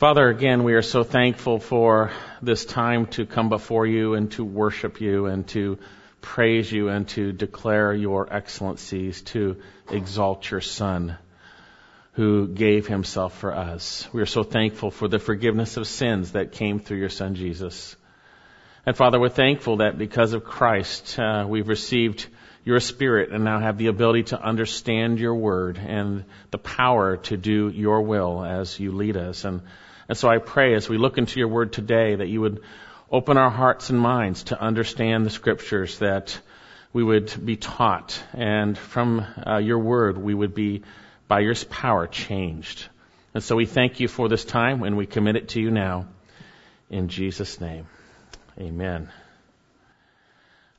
Father, again, we are so thankful for this time to come before you and to worship you and to praise you and to declare your excellencies, to exalt your Son who gave himself for us. We are so thankful for the forgiveness of sins that came through your Son Jesus. And Father, we're thankful that because of Christ, uh, we've received your Spirit and now have the ability to understand your Word and the power to do your will as you lead us. And and so I pray as we look into your word today that you would open our hearts and minds to understand the scriptures, that we would be taught, and from uh, your word we would be, by your power, changed. And so we thank you for this time and we commit it to you now. In Jesus' name, amen.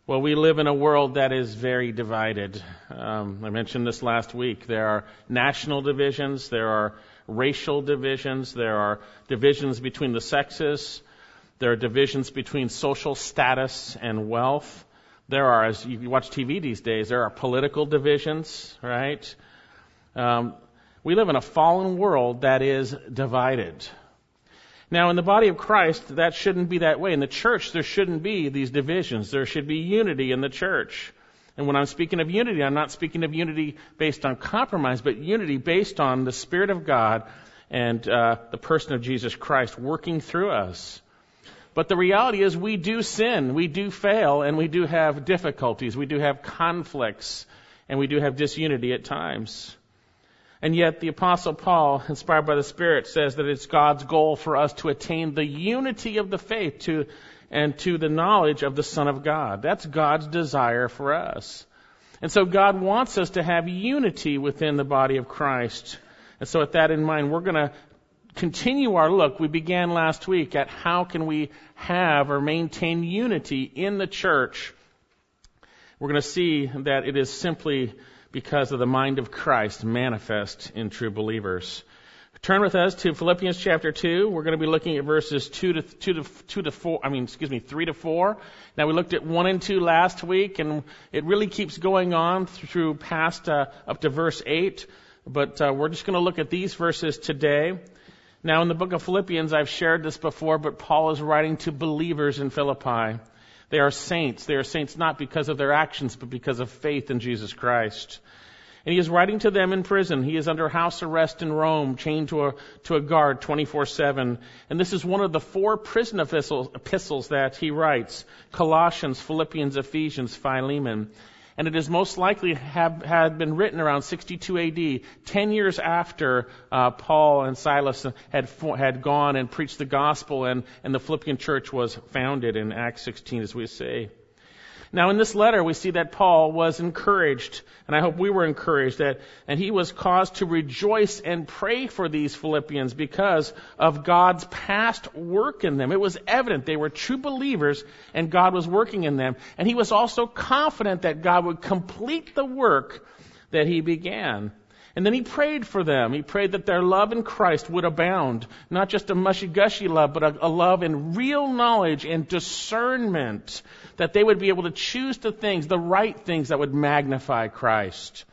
Well, we live in a world that is very divided. Um, I mentioned this last week. There are national divisions, there are racial divisions, there are divisions between the sexes, there are divisions between social status and wealth. There are, as you watch TV these days, there are political divisions, right? Um, we live in a fallen world that is divided. Now, in the body of Christ, that shouldn't be that way. In the church, there shouldn't be these divisions. There should be unity in the church. And when I'm speaking of unity, I'm not speaking of unity based on compromise, but unity based on the Spirit of God and uh, the person of Jesus Christ working through us. But the reality is we do sin, we do fail, and we do have difficulties, we do have conflicts, and we do have disunity at times. And yet the apostle Paul, inspired by the Spirit, says that it's God's goal for us to attain the unity of the faith, to and to the knowledge of the Son of God. That's God's desire for us. And so God wants us to have unity within the body of Christ. And so with that in mind, we're going to continue our look. We began last week at how can we have or maintain unity in the church. We're going to see that it is simply because of the mind of Christ manifest in true believers. Turn with us to Philippians chapter 2. We're going to be looking at verses 2 to, 2 to, 2 to 4, I mean, excuse me, 3 to 4. Now we looked at 1 and 2 last week, and it really keeps going on through past, uh, up to verse 8. But uh, we're just going to look at these verses today. Now in the book of Philippians, I've shared this before, but Paul is writing to believers in Philippi. They are saints. They are saints not because of their actions, but because of faith in Jesus Christ. And he is writing to them in prison. He is under house arrest in Rome, chained to a, to a guard 24-7. And this is one of the four prison epistles, epistles that he writes. Colossians, Philippians, Ephesians, Philemon. And it is most likely have had been written around 62 AD, 10 years after uh, Paul and Silas had had gone and preached the gospel, and, and the Philippian church was founded in Acts 16, as we say. Now in this letter we see that Paul was encouraged, and I hope we were encouraged that, and he was caused to rejoice and pray for these Philippians because of God's past work in them. It was evident they were true believers and God was working in them. And he was also confident that God would complete the work that he began. And then he prayed for them. He prayed that their love in Christ would abound. Not just a mushy gushy love, but a, a, love in real knowledge and discernment. That they would be able to choose the things, the right things that would magnify Christ.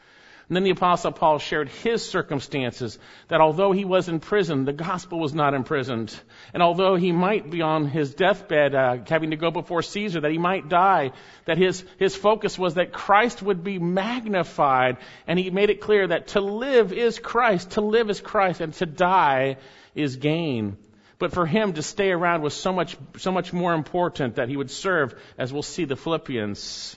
And then the apostle Paul shared his circumstances, that although he was in prison, the gospel was not imprisoned. And although he might be on his deathbed, uh, having to go before Caesar, that he might die, that his, his focus was that Christ would be magnified. And he made it clear that to live is Christ, to live is Christ, and to die is gain. But for him to stay around was so much, so much more important that he would serve, as we'll see the Philippians.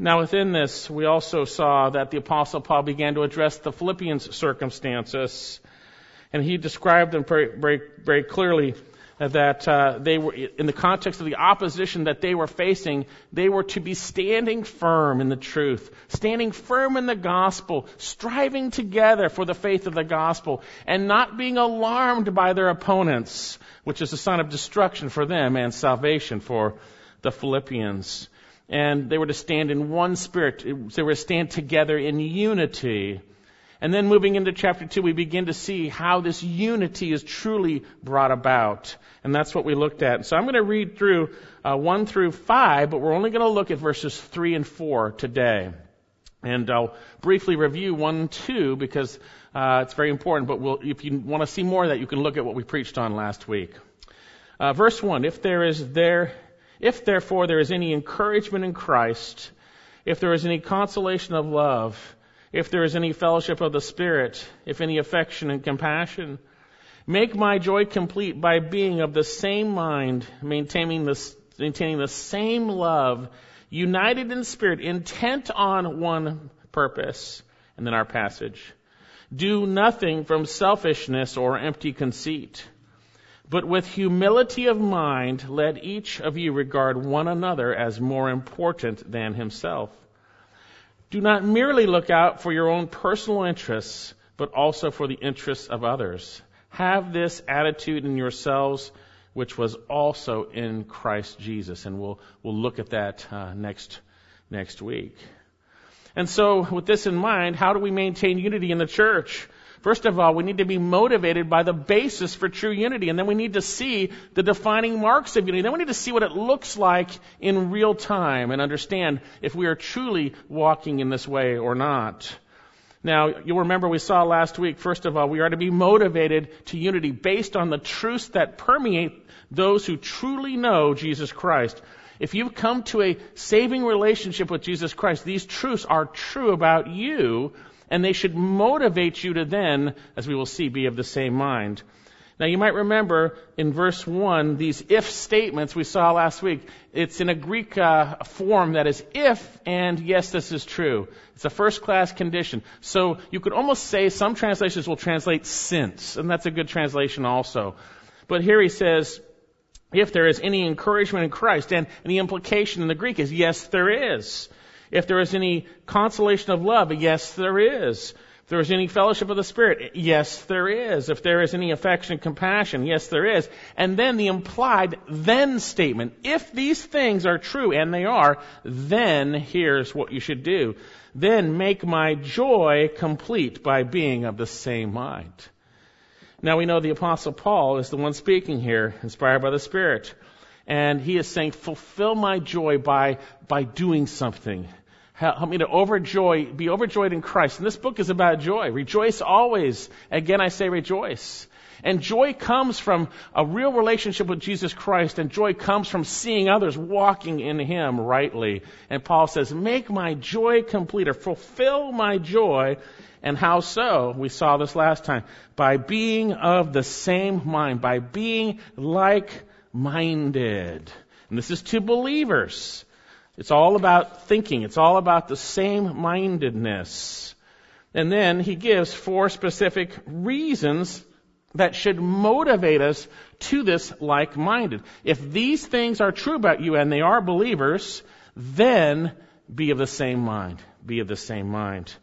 Now, within this, we also saw that the Apostle Paul began to address the Philippians' circumstances, and he described them very, very, very clearly that uh, they were, in the context of the opposition that they were facing, they were to be standing firm in the truth, standing firm in the gospel, striving together for the faith of the gospel, and not being alarmed by their opponents, which is a sign of destruction for them and salvation for the Philippians and they were to stand in one spirit. They were to stand together in unity. And then moving into chapter 2, we begin to see how this unity is truly brought about. And that's what we looked at. So I'm going to read through uh, 1 through 5, but we're only going to look at verses 3 and 4 today. And I'll briefly review 1 2 because uh, it's very important, but we'll, if you want to see more of that, you can look at what we preached on last week. Uh, verse 1, if there is there, if therefore there is any encouragement in Christ, if there is any consolation of love, if there is any fellowship of the Spirit, if any affection and compassion, make my joy complete by being of the same mind, maintaining the, maintaining the same love, united in spirit, intent on one purpose. And then our passage. Do nothing from selfishness or empty conceit, but with humility of mind, let each of you regard one another as more important than himself. Do not merely look out for your own personal interests, but also for the interests of others. Have this attitude in yourselves, which was also in Christ Jesus. And we'll, we'll look at that uh, next, next week. And so, with this in mind, how do we maintain unity in the church? First of all, we need to be motivated by the basis for true unity, and then we need to see the defining marks of unity. Then we need to see what it looks like in real time and understand if we are truly walking in this way or not. Now, you'll remember we saw last week, first of all, we are to be motivated to unity based on the truths that permeate those who truly know Jesus Christ. If you've come to a saving relationship with Jesus Christ, these truths are true about you and they should motivate you to then, as we will see, be of the same mind. Now you might remember in verse 1, these if statements we saw last week. It's in a Greek uh, form that is if and yes, this is true. It's a first class condition. So you could almost say some translations will translate since, and that's a good translation also. But here he says, if there is any encouragement in Christ, and, and the implication in the Greek is yes, there is. If there is any consolation of love, yes, there is. If there is any fellowship of the Spirit, yes, there is. If there is any affection and compassion, yes, there is. And then the implied then statement. If these things are true, and they are, then here's what you should do. Then make my joy complete by being of the same mind. Now we know the apostle Paul is the one speaking here, inspired by the Spirit. And he is saying, fulfill my joy by, by doing something. Help me to overjoy, be overjoyed in Christ. And this book is about joy. Rejoice always. Again, I say rejoice. And joy comes from a real relationship with Jesus Christ, and joy comes from seeing others walking in Him rightly. And Paul says, make my joy complete, or fulfill my joy. And how so? We saw this last time. By being of the same mind, by being like minded. And this is to believers. It's all about thinking. It's all about the same mindedness. And then he gives four specific reasons that should motivate us to this like minded. If these things are true about you and they are believers, then be of the same mind. Be of the same mind.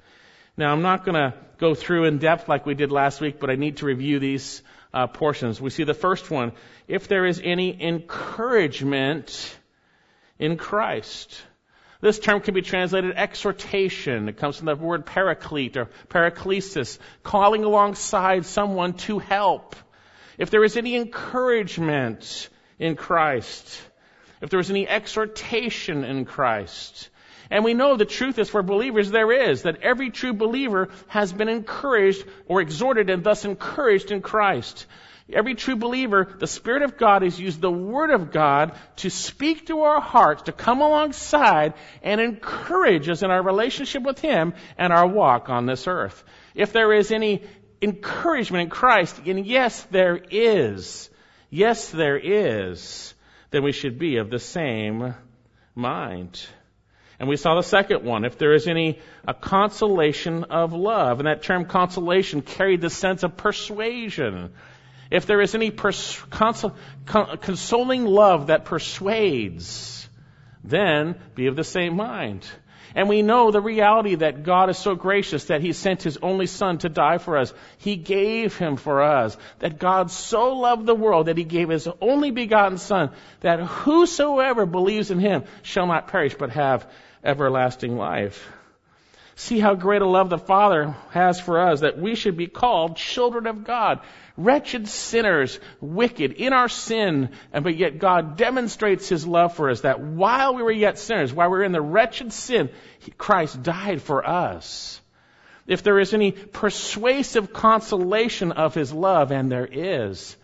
Now, I'm not going to go through in depth like we did last week, but I need to review these uh, portions. We see the first one. If there is any encouragement in Christ. This term can be translated exhortation. It comes from the word paraclete or paraklesis, calling alongside someone to help. If there is any encouragement in Christ, if there is any exhortation in Christ, and we know the truth is for believers there is, that every true believer has been encouraged or exhorted and thus encouraged in Christ. Every true believer, the Spirit of God has used the Word of God to speak to our hearts, to come alongside and encourage us in our relationship with Him and our walk on this earth. If there is any encouragement in Christ, and yes, there is, yes, there is, then we should be of the same mind. And we saw the second one. If there is any a consolation of love, and that term consolation carried the sense of persuasion. If there is any pers- consol- con- consoling love that persuades, then be of the same mind. And we know the reality that God is so gracious that He sent His only Son to die for us. He gave Him for us. That God so loved the world that He gave His only begotten Son, that whosoever believes in Him shall not perish but have everlasting life. See how great a love the Father has for us that we should be called children of God. Wretched sinners, wicked in our sin, and but yet God demonstrates His love for us that while we were yet sinners, while we were in the wretched sin, Christ died for us. if there is any persuasive consolation of his love, and there is.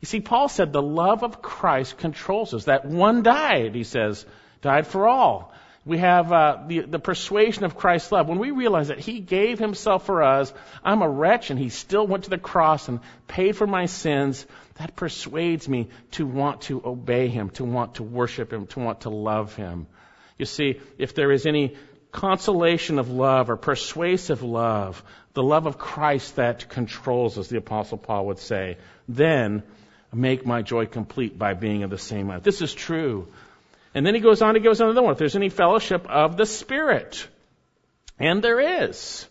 You see, Paul said the love of Christ controls us. That one died, he says, died for all. We have uh, the, the persuasion of Christ's love. When we realize that He gave Himself for us, I'm a wretch and He still went to the cross and paid for my sins, that persuades me to want to obey Him, to want to worship Him, to want to love Him. You see, if there is any consolation of love or persuasive love, the love of Christ that controls us, the Apostle Paul would say, then make my joy complete by being of the same mind. This is true. And then he goes on to give us another one. If there's any fellowship of the Spirit. And there is.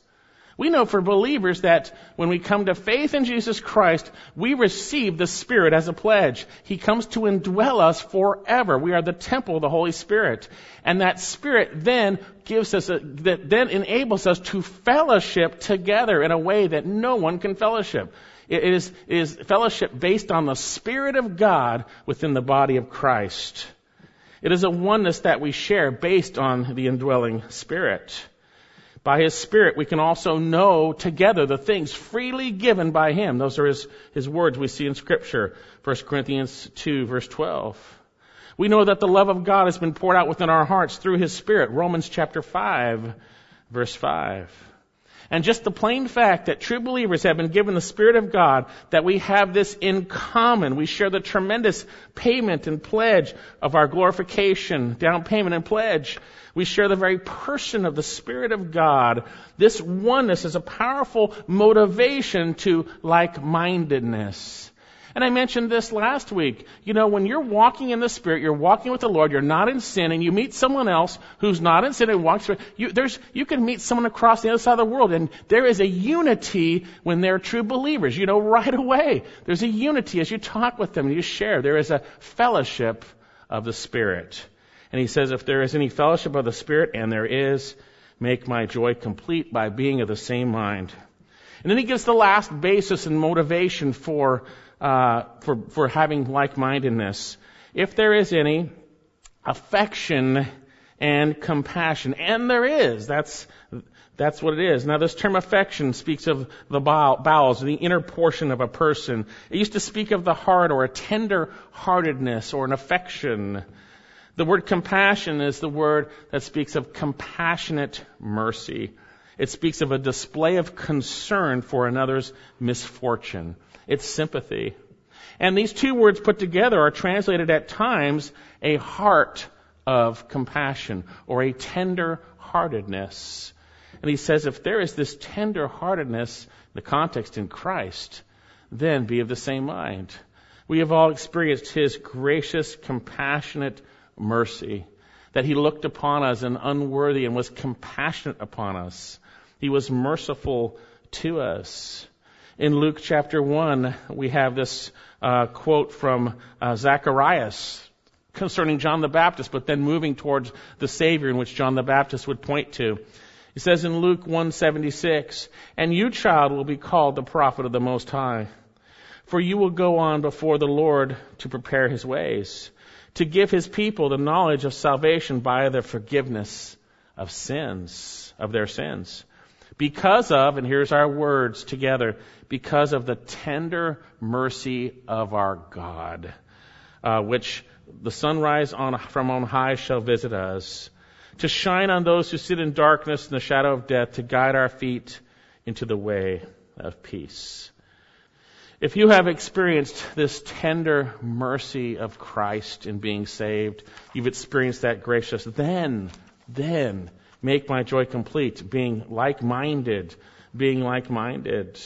We know for believers that when we come to faith in Jesus Christ, we receive the Spirit as a pledge. He comes to indwell us forever. We are the temple of the Holy Spirit. And that Spirit then gives us, a, that then enables us to fellowship together in a way that no one can fellowship. It is, it is fellowship based on the Spirit of God within the body of Christ. It is a oneness that we share based on the indwelling Spirit. By His Spirit, we can also know together the things freely given by Him. Those are His, His words we see in Scripture. 1 Corinthians 2 verse 12. We know that the love of God has been poured out within our hearts through His Spirit. Romans chapter 5 verse 5. And just the plain fact that true believers have been given the Spirit of God, that we have this in common. We share the tremendous payment and pledge of our glorification, down payment and pledge. We share the very person of the Spirit of God. This oneness is a powerful motivation to like-mindedness. And I mentioned this last week. You know, when you're walking in the Spirit, you're walking with the Lord, you're not in sin, and you meet someone else who's not in sin and walks through, you, there's, you can meet someone across the other side of the world, and there is a unity when they're true believers. You know, right away. There's a unity as you talk with them and you share. There is a fellowship of the Spirit. And he says, if there is any fellowship of the Spirit, and there is, make my joy complete by being of the same mind. And then he gives the last basis and motivation for uh, for, for having like-mindedness. If there is any affection and compassion, and there is, that's, that's what it is. Now this term affection speaks of the bowels, the inner portion of a person. It used to speak of the heart or a tender heartedness or an affection. The word compassion is the word that speaks of compassionate mercy. It speaks of a display of concern for another's misfortune. It's sympathy. And these two words put together are translated at times a heart of compassion or a tender heartedness. And he says, if there is this tender heartedness, the context in Christ, then be of the same mind. We have all experienced his gracious, compassionate mercy, that he looked upon us and unworthy and was compassionate upon us. He was merciful to us. In Luke chapter 1, we have this uh, quote from uh, Zacharias concerning John the Baptist, but then moving towards the Savior in which John the Baptist would point to. He says in Luke 176, And you, child, will be called the prophet of the Most High. For you will go on before the Lord to prepare his ways, to give his people the knowledge of salvation by the forgiveness of sins, of their sins because of, and here's our words together, because of the tender mercy of our God, uh, which the sunrise on, from on high shall visit us, to shine on those who sit in darkness and the shadow of death, to guide our feet into the way of peace. If you have experienced this tender mercy of Christ in being saved, you've experienced that gracious, then, then, make my joy complete, being like-minded, being like-minded.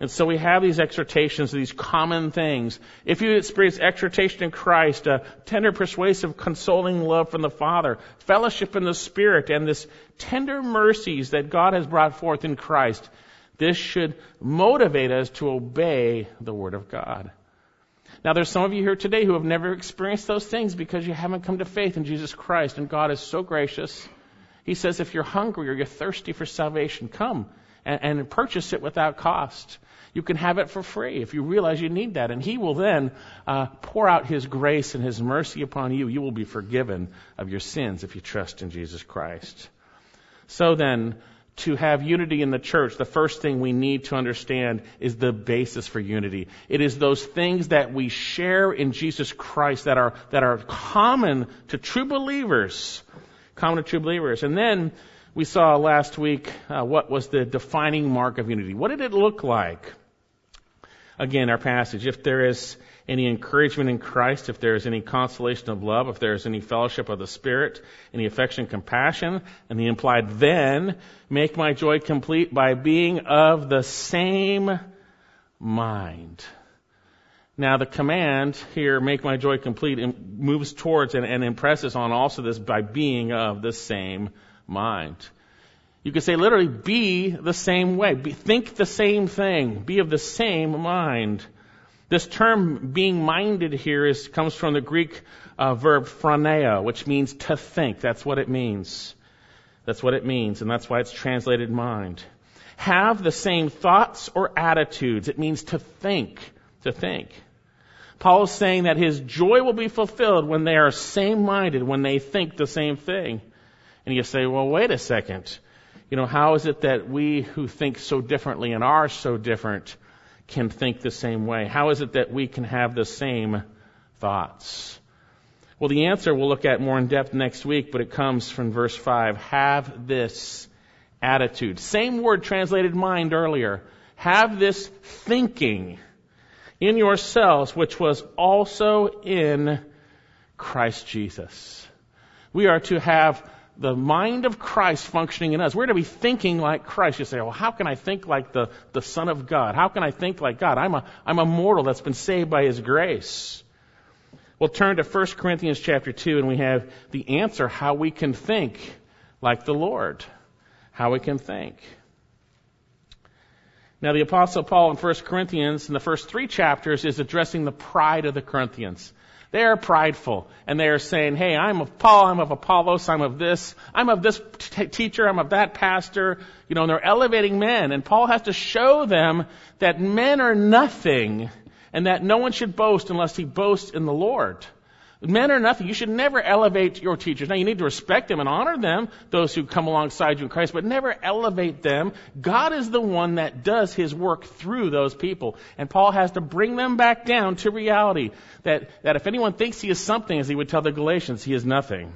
And so we have these exhortations, these common things. If you experience exhortation in Christ, a tender, persuasive, consoling love from the Father, fellowship in the Spirit, and this tender mercies that God has brought forth in Christ, this should motivate us to obey the Word of God. Now there's some of you here today who have never experienced those things because you haven't come to faith in Jesus Christ, and God is so gracious he says, if you're hungry or you're thirsty for salvation, come and, and purchase it without cost. You can have it for free if you realize you need that. And He will then uh, pour out His grace and His mercy upon you. You will be forgiven of your sins if you trust in Jesus Christ. So then, to have unity in the church, the first thing we need to understand is the basis for unity. It is those things that we share in Jesus Christ that are, that are common to true believers. Common to true believers. And then we saw last week uh, what was the defining mark of unity. What did it look like? Again, our passage. If there is any encouragement in Christ, if there is any consolation of love, if there is any fellowship of the Spirit, any affection, compassion, and the implied then, make my joy complete by being of the same mind. Now the command here, make my joy complete, moves towards and, and impresses on also this by being of the same mind. You could say literally, be the same way. Be, think the same thing. Be of the same mind. This term being minded here is, comes from the Greek uh, verb phroneo, which means to think. That's what it means. That's what it means, and that's why it's translated mind. Have the same thoughts or attitudes. It means to think. To think. Paul is saying that his joy will be fulfilled when they are same minded, when they think the same thing. And you say, well, wait a second. You know, how is it that we who think so differently and are so different can think the same way? How is it that we can have the same thoughts? Well, the answer we'll look at more in depth next week, but it comes from verse 5. Have this attitude. Same word translated mind earlier. Have this thinking in yourselves, which was also in Christ Jesus. We are to have the mind of Christ functioning in us. We're to be thinking like Christ. You say, well, how can I think like the, the Son of God? How can I think like God? I'm a, I'm a mortal that's been saved by His grace. We'll turn to 1 Corinthians chapter 2 and we have the answer how we can think like the Lord. How we can think. Now the apostle Paul in 1 Corinthians in the first three chapters is addressing the pride of the Corinthians. They are prideful and they are saying, hey, I'm of Paul, I'm of Apollos, I'm of this, I'm of this t- teacher, I'm of that pastor. You know, and they're elevating men. And Paul has to show them that men are nothing and that no one should boast unless he boasts in the Lord. Men are nothing. You should never elevate your teachers. Now, you need to respect them and honor them, those who come alongside you in Christ, but never elevate them. God is the one that does his work through those people. And Paul has to bring them back down to reality that, that if anyone thinks he is something, as he would tell the Galatians, he is nothing.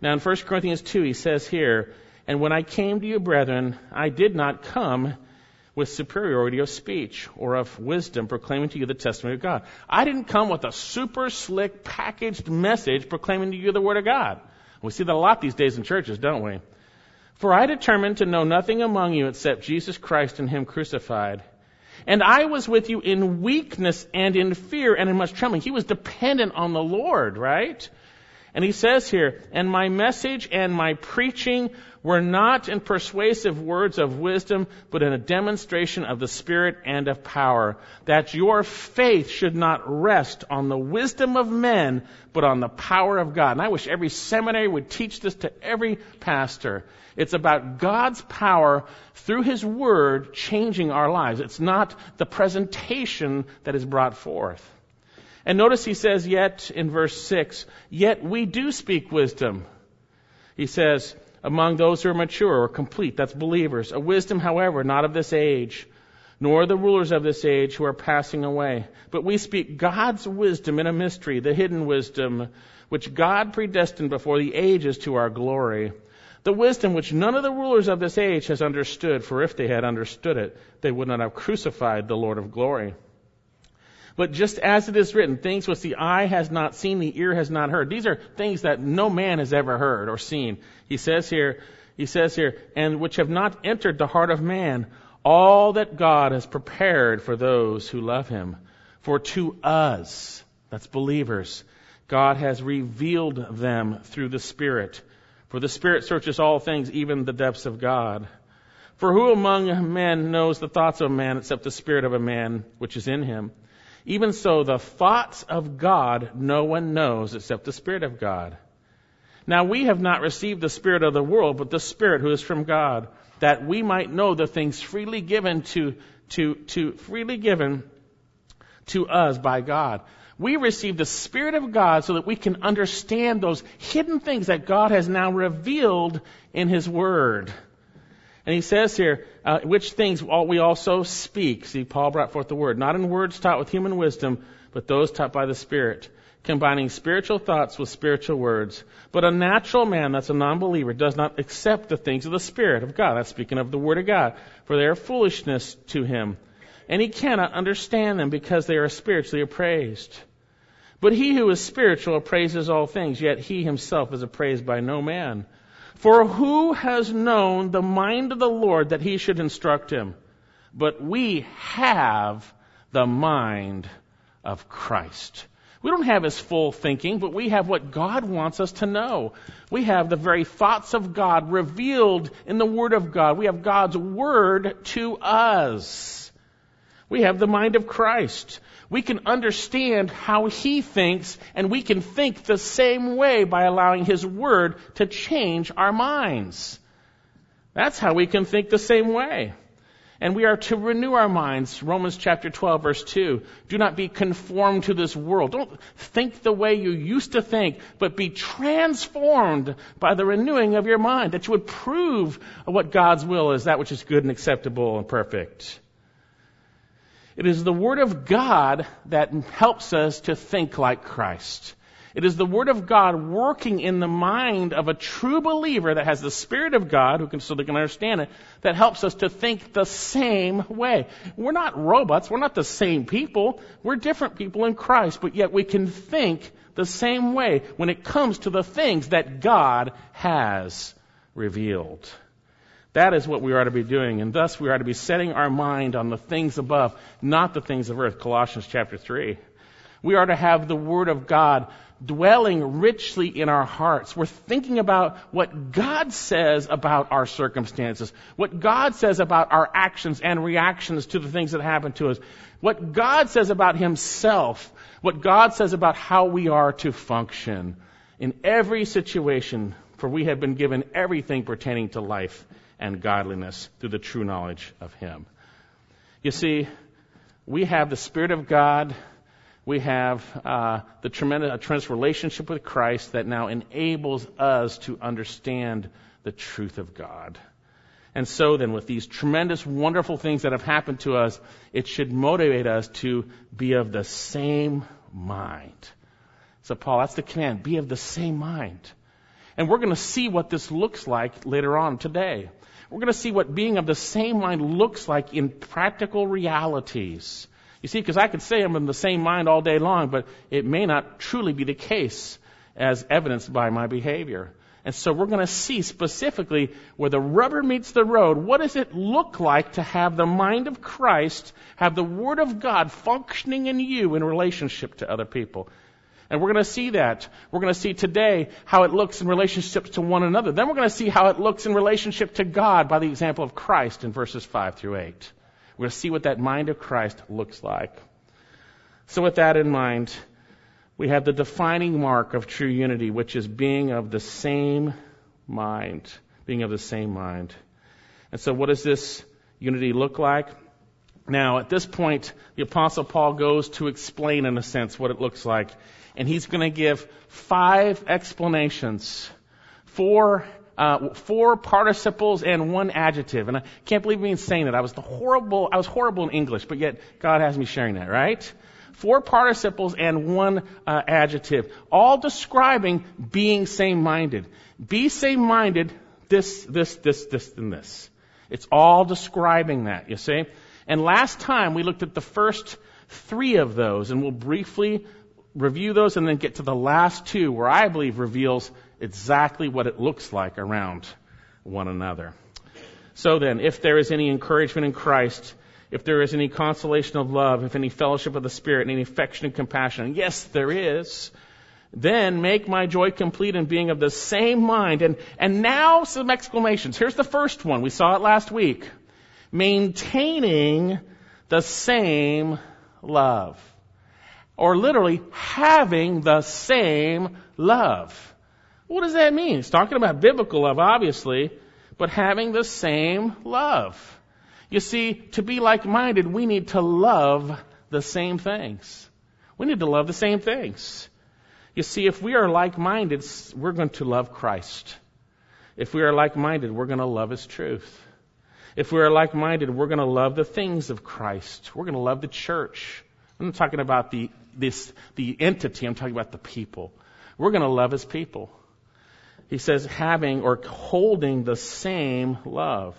Now, in 1 Corinthians 2, he says here, And when I came to you, brethren, I did not come with superiority of speech or of wisdom proclaiming to you the testimony of God. I didn't come with a super slick packaged message proclaiming to you the Word of God. We see that a lot these days in churches, don't we? For I determined to know nothing among you except Jesus Christ and Him crucified. And I was with you in weakness and in fear and in much trembling. He was dependent on the Lord, right? And he says here, and my message and my preaching were not in persuasive words of wisdom, but in a demonstration of the Spirit and of power, that your faith should not rest on the wisdom of men, but on the power of God. And I wish every seminary would teach this to every pastor. It's about God's power through His Word changing our lives. It's not the presentation that is brought forth. And notice he says, yet in verse 6, yet we do speak wisdom. He says, among those who are mature or complete, that's believers. A wisdom, however, not of this age, nor the rulers of this age who are passing away. But we speak God's wisdom in a mystery, the hidden wisdom, which God predestined before the ages to our glory. The wisdom which none of the rulers of this age has understood, for if they had understood it, they would not have crucified the Lord of glory. But just as it is written, things which the eye has not seen, the ear has not heard. These are things that no man has ever heard or seen. He says here, he says here, and which have not entered the heart of man, all that God has prepared for those who love him. For to us, that's believers, God has revealed them through the Spirit. For the Spirit searches all things, even the depths of God. For who among men knows the thoughts of a man except the Spirit of a man which is in him? Even so, the thoughts of God no one knows except the Spirit of God. Now we have not received the Spirit of the world, but the Spirit who is from God, that we might know the things freely given to, to, to, freely given to us by God. We receive the Spirit of God so that we can understand those hidden things that God has now revealed in His Word. And he says here, uh, which things we also speak. See, Paul brought forth the word, not in words taught with human wisdom, but those taught by the Spirit, combining spiritual thoughts with spiritual words. But a natural man, that's a non-believer, does not accept the things of the Spirit of God. That's speaking of the Word of God, for they are foolishness to him. And he cannot understand them because they are spiritually appraised. But he who is spiritual appraises all things, yet he himself is appraised by no man. For who has known the mind of the Lord that he should instruct him? But we have the mind of Christ. We don't have his full thinking, but we have what God wants us to know. We have the very thoughts of God revealed in the Word of God. We have God's Word to us. We have the mind of Christ we can understand how he thinks and we can think the same way by allowing his word to change our minds. That's how we can think the same way. And we are to renew our minds. Romans chapter 12 verse 2. Do not be conformed to this world. Don't think the way you used to think, but be transformed by the renewing of your mind, that you would prove what God's will is, that which is good and acceptable and perfect. It is the Word of God that helps us to think like Christ. It is the Word of God working in the mind of a true believer that has the Spirit of God, who can so they can understand it, that helps us to think the same way. We're not robots. We're not the same people. We're different people in Christ, but yet we can think the same way when it comes to the things that God has revealed. That is what we are to be doing, and thus we are to be setting our mind on the things above, not the things of earth. Colossians chapter 3. We are to have the Word of God dwelling richly in our hearts. We're thinking about what God says about our circumstances, what God says about our actions and reactions to the things that happen to us, what God says about Himself, what God says about how we are to function in every situation, for we have been given everything pertaining to life and godliness through the true knowledge of Him. You see, we have the Spirit of God. We have uh, the tremendous, tremendous relationship with Christ that now enables us to understand the truth of God. And so then, with these tremendous, wonderful things that have happened to us, it should motivate us to be of the same mind. So, Paul, that's the command be of the same mind. And we're going to see what this looks like later on today we're going to see what being of the same mind looks like in practical realities. You see, because I could say I'm in the same mind all day long, but it may not truly be the case as evidenced by my behavior. And so we're going to see specifically where the rubber meets the road. What does it look like to have the mind of Christ, have the Word of God functioning in you in relationship to other people? And we're going to see that. We're going to see today how it looks in relationships to one another. Then we're going to see how it looks in relationship to God by the example of Christ in verses 5 through 8. We're going to see what that mind of Christ looks like. So with that in mind, we have the defining mark of true unity, which is being of the same mind. Being of the same mind. And so what does this unity look like? Now, at this point, the apostle Paul goes to explain in a sense what it looks like and he's going to give five explanations, four uh, four participles and one adjective. And I can't believe me saying that. I was the horrible. I was horrible in English, but yet God has me sharing that, right? Four participles and one uh, adjective, all describing being same-minded. Be same-minded. This, this, this, this, and this. It's all describing that. You see. And last time we looked at the first three of those, and we'll briefly review those and then get to the last two where I believe reveals exactly what it looks like around one another. So then, if there is any encouragement in Christ, if there is any consolation of love, if any fellowship of the Spirit, any affection and compassion, yes, there is, then make my joy complete in being of the same mind. And, and now some exclamations. Here's the first one. We saw it last week. Maintaining the same love or literally having the same love. What does that mean? It's talking about biblical love, obviously, but having the same love. You see, to be like-minded, we need to love the same things. We need to love the same things. You see, if we are like-minded, we're going to love Christ. If we are like-minded, we're going to love His truth. If we are like minded, we're going to love the things of Christ. We're going to love the church. I'm talking about the, this, the entity, I'm talking about the people. We're going to love his people. He says having or holding the same love.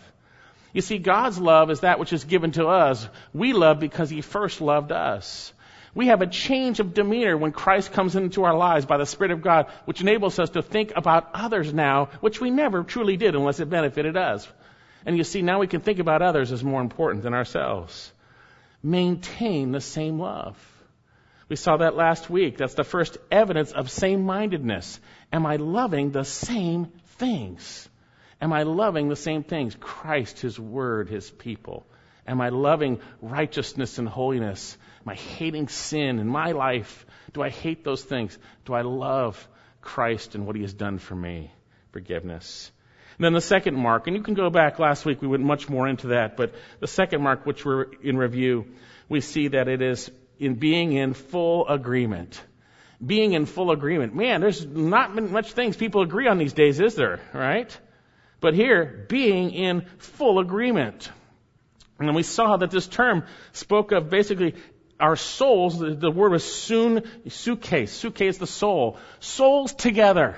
You see, God's love is that which is given to us. We love because he first loved us. We have a change of demeanor when Christ comes into our lives by the Spirit of God, which enables us to think about others now, which we never truly did unless it benefited us. And you see, now we can think about others as more important than ourselves. Maintain the same love. We saw that last week. That's the first evidence of same mindedness. Am I loving the same things? Am I loving the same things? Christ, His Word, His people. Am I loving righteousness and holiness? Am I hating sin in my life? Do I hate those things? Do I love Christ and what He has done for me? Forgiveness. And then the second mark, and you can go back last week, we went much more into that, but the second mark, which we're in review, we see that it is in being in full agreement. Being in full agreement. Man, there's not much things people agree on these days, is there? Right? But here, being in full agreement. And then we saw that this term spoke of basically our souls, the, the word was soon, suke, suke is the soul. Souls together.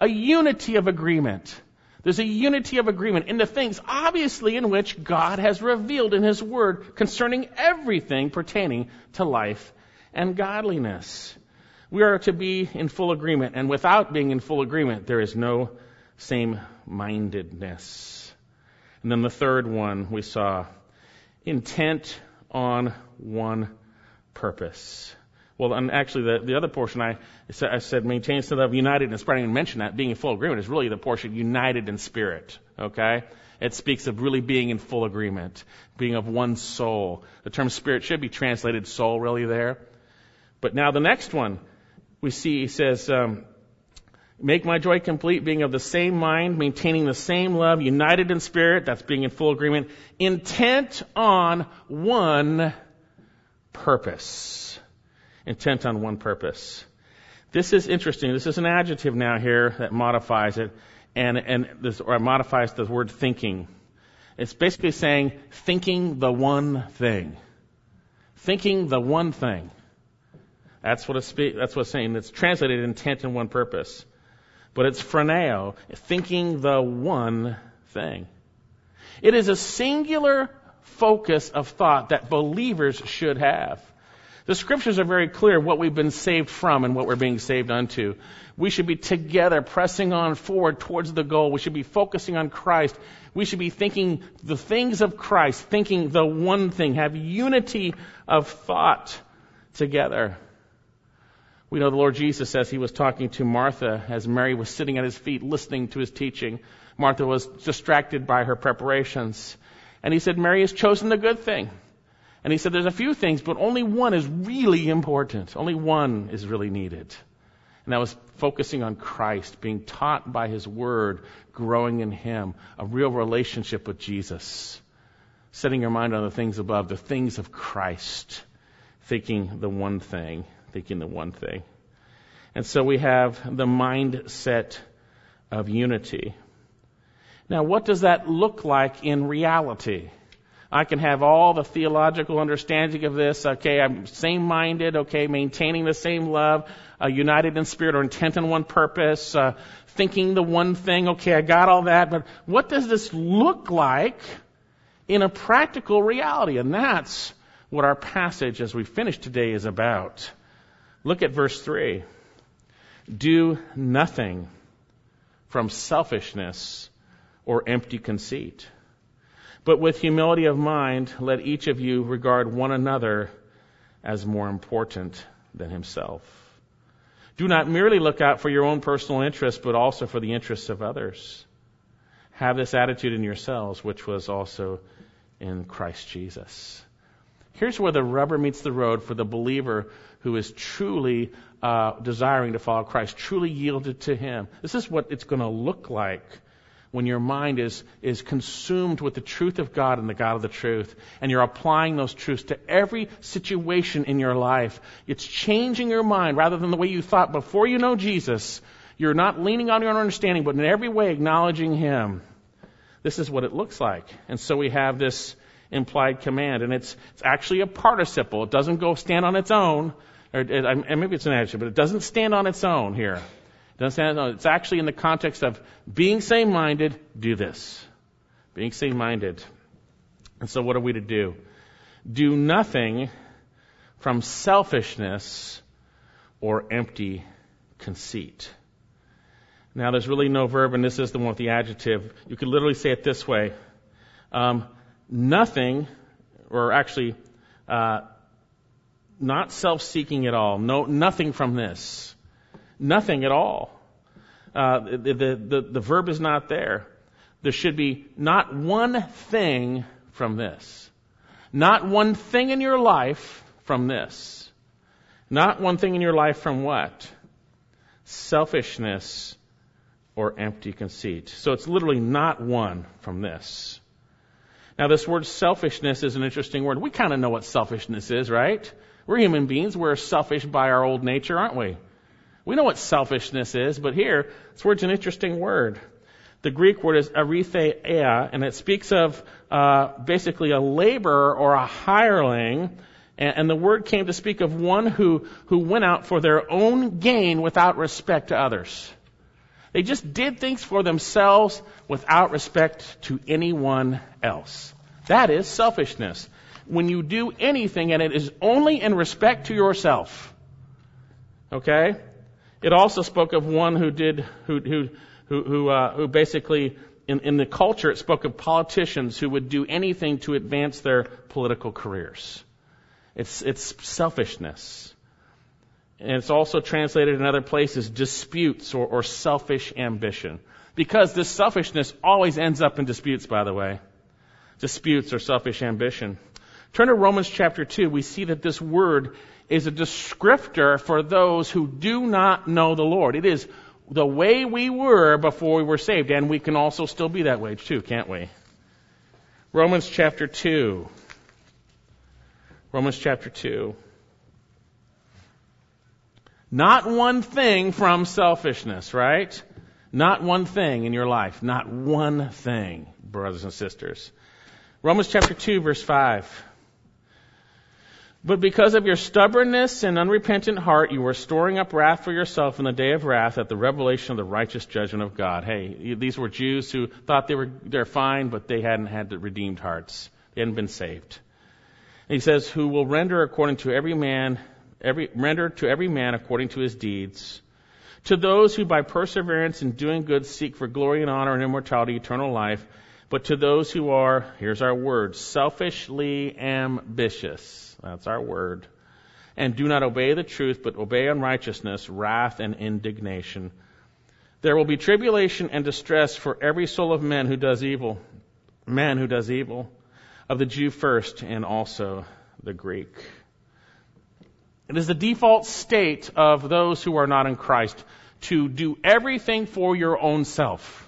A unity of agreement. There's a unity of agreement in the things, obviously, in which God has revealed in His Word concerning everything pertaining to life and godliness. We are to be in full agreement, and without being in full agreement, there is no same mindedness. And then the third one we saw intent on one purpose. Well, and actually, the, the other portion I, I said maintain instead of united in spirit. I didn't mention that being in full agreement is really the portion united in spirit. Okay, it speaks of really being in full agreement, being of one soul. The term spirit should be translated soul, really there. But now the next one we see he says. Um, Make my joy complete, being of the same mind, maintaining the same love, united in spirit, that's being in full agreement, intent on one purpose intent on one purpose. This is interesting. This is an adjective now here that modifies it, and, and this, or modifies the word thinking. It's basically saying thinking the one thing. Thinking the one thing. That's what it's, that's what it's saying. It's translated intent and one purpose. But it's phroneo, thinking the one thing. It is a singular focus of thought that believers should have. The scriptures are very clear what we've been saved from and what we're being saved unto. We should be together pressing on forward towards the goal. We should be focusing on Christ. We should be thinking the things of Christ, thinking the one thing, have unity of thought together. We know the Lord Jesus says he was talking to Martha as Mary was sitting at his feet listening to his teaching. Martha was distracted by her preparations. And he said, Mary has chosen the good thing. And he said there's a few things, but only one is really important. Only one is really needed. And that was focusing on Christ, being taught by His Word, growing in Him, a real relationship with Jesus. Setting your mind on the things above, the things of Christ, thinking the one thing, thinking the one thing. And so we have the mindset of unity. Now, what does that look like in reality? I can have all the theological understanding of this. Okay, I'm same minded. Okay, maintaining the same love, uh, united in spirit or intent on one purpose, uh, thinking the one thing. Okay, I got all that. But what does this look like in a practical reality? And that's what our passage as we finish today is about. Look at verse 3. Do nothing from selfishness or empty conceit but with humility of mind, let each of you regard one another as more important than himself. Do not merely look out for your own personal interests, but also for the interests of others. Have this attitude in yourselves, which was also in Christ Jesus. Here's where the rubber meets the road for the believer who is truly uh, desiring to follow Christ, truly yielded to Him. This is what it's going to look like when your mind is, is consumed with the truth of God and the God of the truth, and you're applying those truths to every situation in your life, it's changing your mind rather than the way you thought before you know Jesus. You're not leaning on your own understanding, but in every way acknowledging Him. This is what it looks like. And so we have this implied command, and it's, it's actually a participle. It doesn't go stand on its own, or it, maybe it's an adjective, but it doesn't stand on its own here. Doesn't on, it's actually in the context of being same-minded, do this. Being same-minded. And so what are we to do? Do nothing from selfishness or empty conceit. Now, there's really no verb, and this is the one with the adjective. You could literally say it this way um, nothing, or actually, uh, not self seeking at all. No, nothing from this. Nothing at all. Uh, the, the, the, the verb is not there. There should be not one thing from this. Not one thing in your life from this. Not one thing in your life from what? Selfishness or empty conceit. So it's literally not one from this. Now, this word selfishness is an interesting word. We kind of know what selfishness is, right? We're human beings. We're selfish by our old nature, aren't we? We know what selfishness is, but here, this word's an interesting word. The Greek word is eritheia, and it speaks of uh, basically a laborer or a hireling. And, and the word came to speak of one who, who went out for their own gain without respect to others. They just did things for themselves without respect to anyone else. That is selfishness. When you do anything and it is only in respect to yourself. Okay? It also spoke of one who did, who, who, who, who, uh, who basically, in, in the culture, it spoke of politicians who would do anything to advance their political careers. It's, it's selfishness. And it's also translated in other places disputes or, or selfish ambition. Because this selfishness always ends up in disputes, by the way. Disputes or selfish ambition. Turn to Romans chapter 2. We see that this word is a descriptor for those who do not know the Lord. It is the way we were before we were saved, and we can also still be that way too, can't we? Romans chapter 2. Romans chapter 2. Not one thing from selfishness, right? Not one thing in your life. Not one thing, brothers and sisters. Romans chapter 2 verse 5. But because of your stubbornness and unrepentant heart, you are storing up wrath for yourself in the day of wrath at the revelation of the righteous judgment of God. Hey, these were Jews who thought they were they're fine, but they hadn't had the redeemed hearts. They hadn't been saved. And he says, "Who will render according to every man every, render to every man according to his deeds. To those who by perseverance in doing good seek for glory and honor and immortality, eternal life, but to those who are, here's our word, selfishly ambitious. That's our word. And do not obey the truth, but obey unrighteousness, wrath, and indignation. There will be tribulation and distress for every soul of men who does evil, man who does evil, of the Jew first, and also the Greek. It is the default state of those who are not in Christ to do everything for your own self.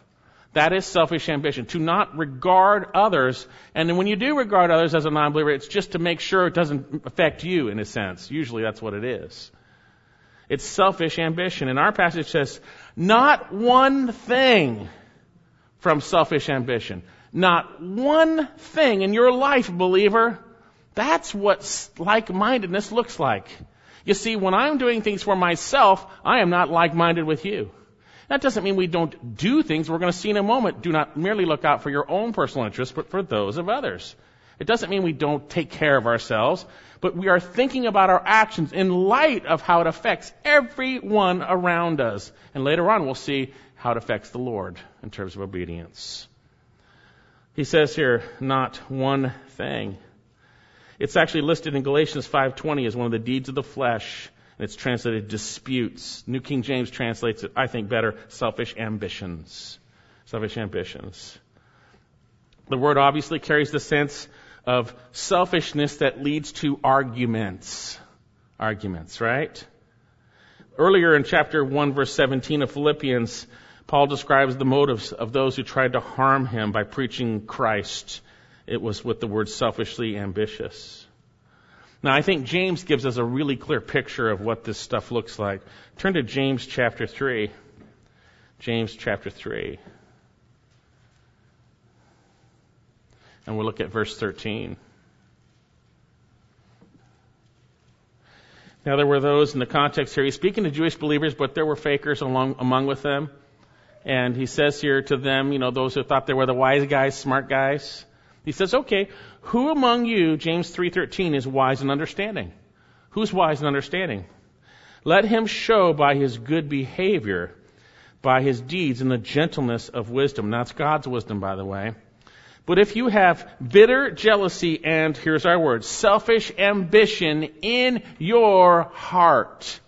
That is selfish ambition. To not regard others. And when you do regard others as a non-believer, it's just to make sure it doesn't affect you in a sense. Usually that's what it is. It's selfish ambition. And our passage says, not one thing from selfish ambition. Not one thing in your life, believer, that's what like-mindedness looks like. You see, when I'm doing things for myself, I am not like-minded with you. That doesn't mean we don't do things we're going to see in a moment. Do not merely look out for your own personal interests, but for those of others. It doesn't mean we don't take care of ourselves, but we are thinking about our actions in light of how it affects everyone around us. And later on, we'll see how it affects the Lord in terms of obedience. He says here, not one thing. It's actually listed in Galatians 5:20 as one of the deeds of the flesh, and it's translated disputes. New King James translates it, I think, better, selfish ambitions. Selfish ambitions. The word obviously carries the sense of selfishness that leads to arguments. Arguments, right? Earlier in chapter 1 verse 17 of Philippians, Paul describes the motives of those who tried to harm him by preaching Christ it was with the word selfishly ambitious. Now, I think James gives us a really clear picture of what this stuff looks like. Turn to James chapter 3. James chapter 3. And we'll look at verse 13. Now, there were those in the context here. He's speaking to Jewish believers, but there were fakers along, among with them. And he says here to them, you know, those who thought they were the wise guys, smart guys. He says, okay, who among you, James 3.13, is wise and understanding? Who's wise and understanding? Let him show by his good behavior, by his deeds, and the gentleness of wisdom. That's God's wisdom, by the way. But if you have bitter jealousy and, here's our word, selfish ambition in your heart,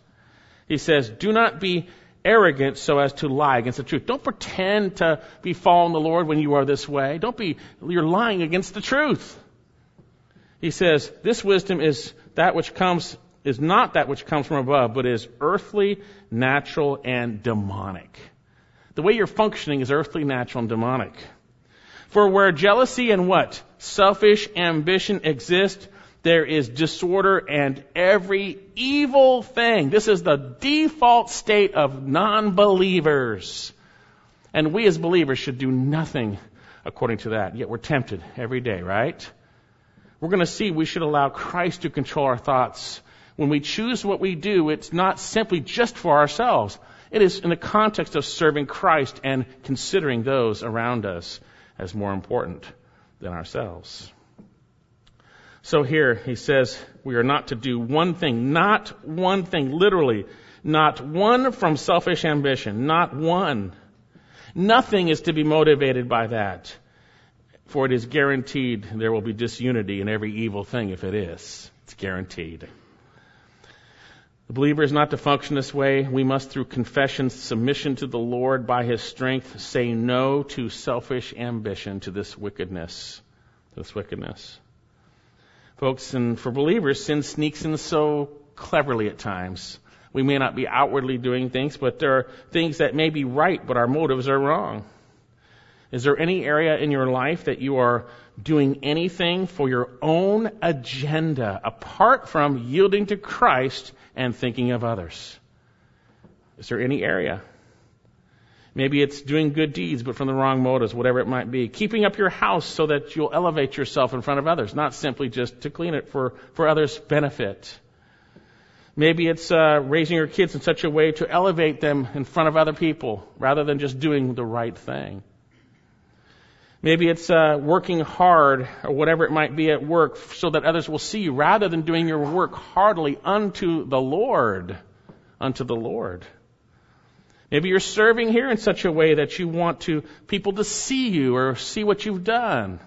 he says, do not be arrogant so as to lie against the truth. Don't pretend to be following the Lord when you are this way. Don't be, you're lying against the truth. He says, this wisdom is that which comes, is not that which comes from above, but is earthly, natural, and demonic. The way you're functioning is earthly, natural, and demonic. For where jealousy and what? Selfish ambition exist, there is disorder and every evil thing. This is the default state of non-believers. And we as believers should do nothing according to that. Yet we're tempted every day, right? We're going to see we should allow Christ to control our thoughts. When we choose what we do, it's not simply just for ourselves. It is in the context of serving Christ and considering those around us as more important than ourselves. So here he says we are not to do one thing, not one thing, literally, not one from selfish ambition, not one. Nothing is to be motivated by that, for it is guaranteed there will be disunity in every evil thing if it is. It's guaranteed. The believer is not to function this way. We must, through confession, submission to the Lord by His strength, say no to selfish ambition, to this wickedness, this wickedness. Folks, and for believers, sin sneaks in so cleverly at times. We may not be outwardly doing things, but there are things that may be right, but our motives are wrong. Is there any area in your life that you are doing anything for your own agenda apart from yielding to Christ and thinking of others? Is there any area? Maybe it's doing good deeds, but from the wrong motives, whatever it might be. Keeping up your house so that you'll elevate yourself in front of others, not simply just to clean it for, for others' benefit. Maybe it's uh, raising your kids in such a way to elevate them in front of other people rather than just doing the right thing. Maybe it's uh, working hard or whatever it might be at work so that others will see you rather than doing your work heartily unto the Lord. Unto the Lord. Maybe you're serving here in such a way that you want to people to see you or see what you've done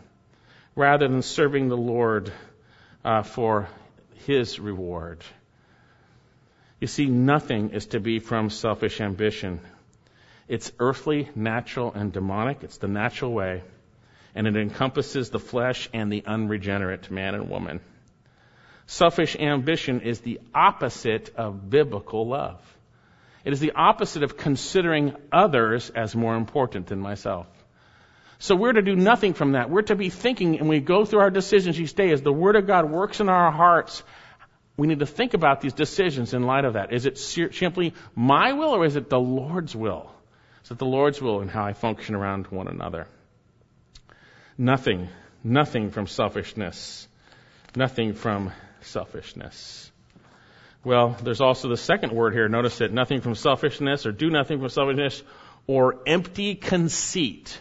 rather than serving the Lord uh, for His reward. You see, nothing is to be from selfish ambition. It's earthly, natural, and demonic. It's the natural way and it encompasses the flesh and the unregenerate man and woman. Selfish ambition is the opposite of biblical love. It is the opposite of considering others as more important than myself. So we're to do nothing from that. We're to be thinking, and we go through our decisions each day as the Word of God works in our hearts. We need to think about these decisions in light of that. Is it simply my will or is it the Lord's will? Is it the Lord's will in how I function around one another? Nothing, nothing from selfishness. Nothing from selfishness. Well, there's also the second word here. Notice it. Nothing from selfishness or do nothing from selfishness or empty conceit.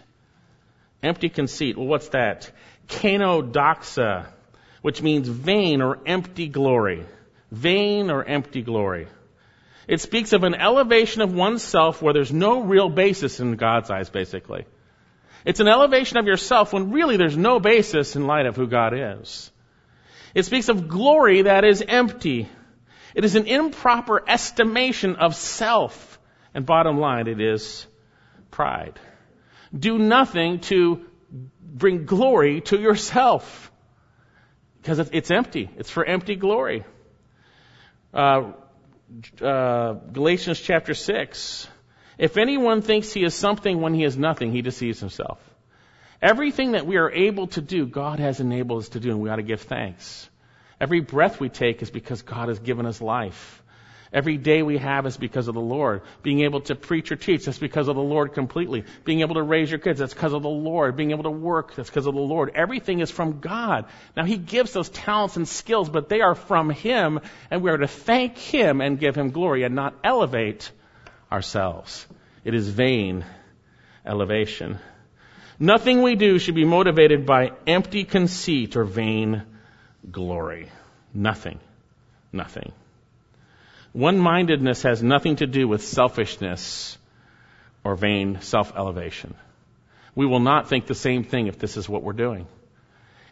Empty conceit. Well, what's that? Kenodoxa, which means vain or empty glory. Vain or empty glory. It speaks of an elevation of oneself where there's no real basis in God's eyes, basically. It's an elevation of yourself when really there's no basis in light of who God is. It speaks of glory that is empty. It is an improper estimation of self. And bottom line, it is pride. Do nothing to bring glory to yourself. Because it's empty. It's for empty glory. Uh, uh, Galatians chapter 6 if anyone thinks he is something when he is nothing, he deceives himself. Everything that we are able to do, God has enabled us to do, and we ought to give thanks. Every breath we take is because God has given us life. Every day we have is because of the Lord. Being able to preach or teach, that's because of the Lord completely. Being able to raise your kids, that's because of the Lord. Being able to work, that's because of the Lord. Everything is from God. Now He gives those talents and skills, but they are from Him, and we are to thank Him and give Him glory and not elevate ourselves. It is vain elevation. Nothing we do should be motivated by empty conceit or vain glory. Nothing. Nothing. One mindedness has nothing to do with selfishness or vain self elevation. We will not think the same thing if this is what we're doing.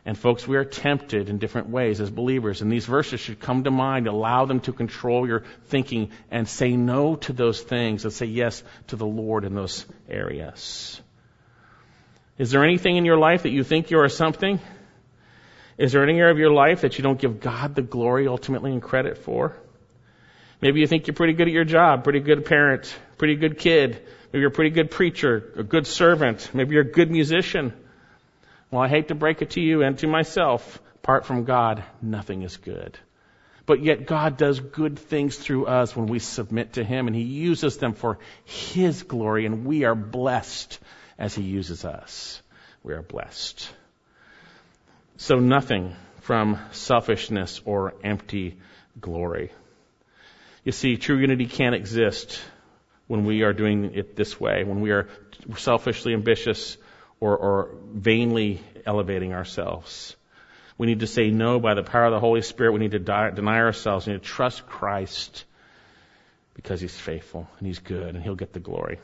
And folks, we are tempted in different ways as believers, and these verses should come to mind, allow them to control your thinking, and say no to those things and say yes to the Lord in those areas. Is there anything in your life that you think you are something? Is there any area of your life that you don't give God the glory ultimately and credit for? Maybe you think you're pretty good at your job, pretty good parent, pretty good kid. Maybe you're a pretty good preacher, a good servant. Maybe you're a good musician. Well, I hate to break it to you and to myself. Apart from God, nothing is good. But yet God does good things through us when we submit to Him and He uses them for His glory and we are blessed as He uses us. We are blessed. So nothing from selfishness or empty glory. You see, true unity can't exist when we are doing it this way, when we are selfishly ambitious or, or vainly elevating ourselves. We need to say no by the power of the Holy Spirit. We need to die, deny ourselves. We need to trust Christ because He's faithful and He's good and He'll get the glory.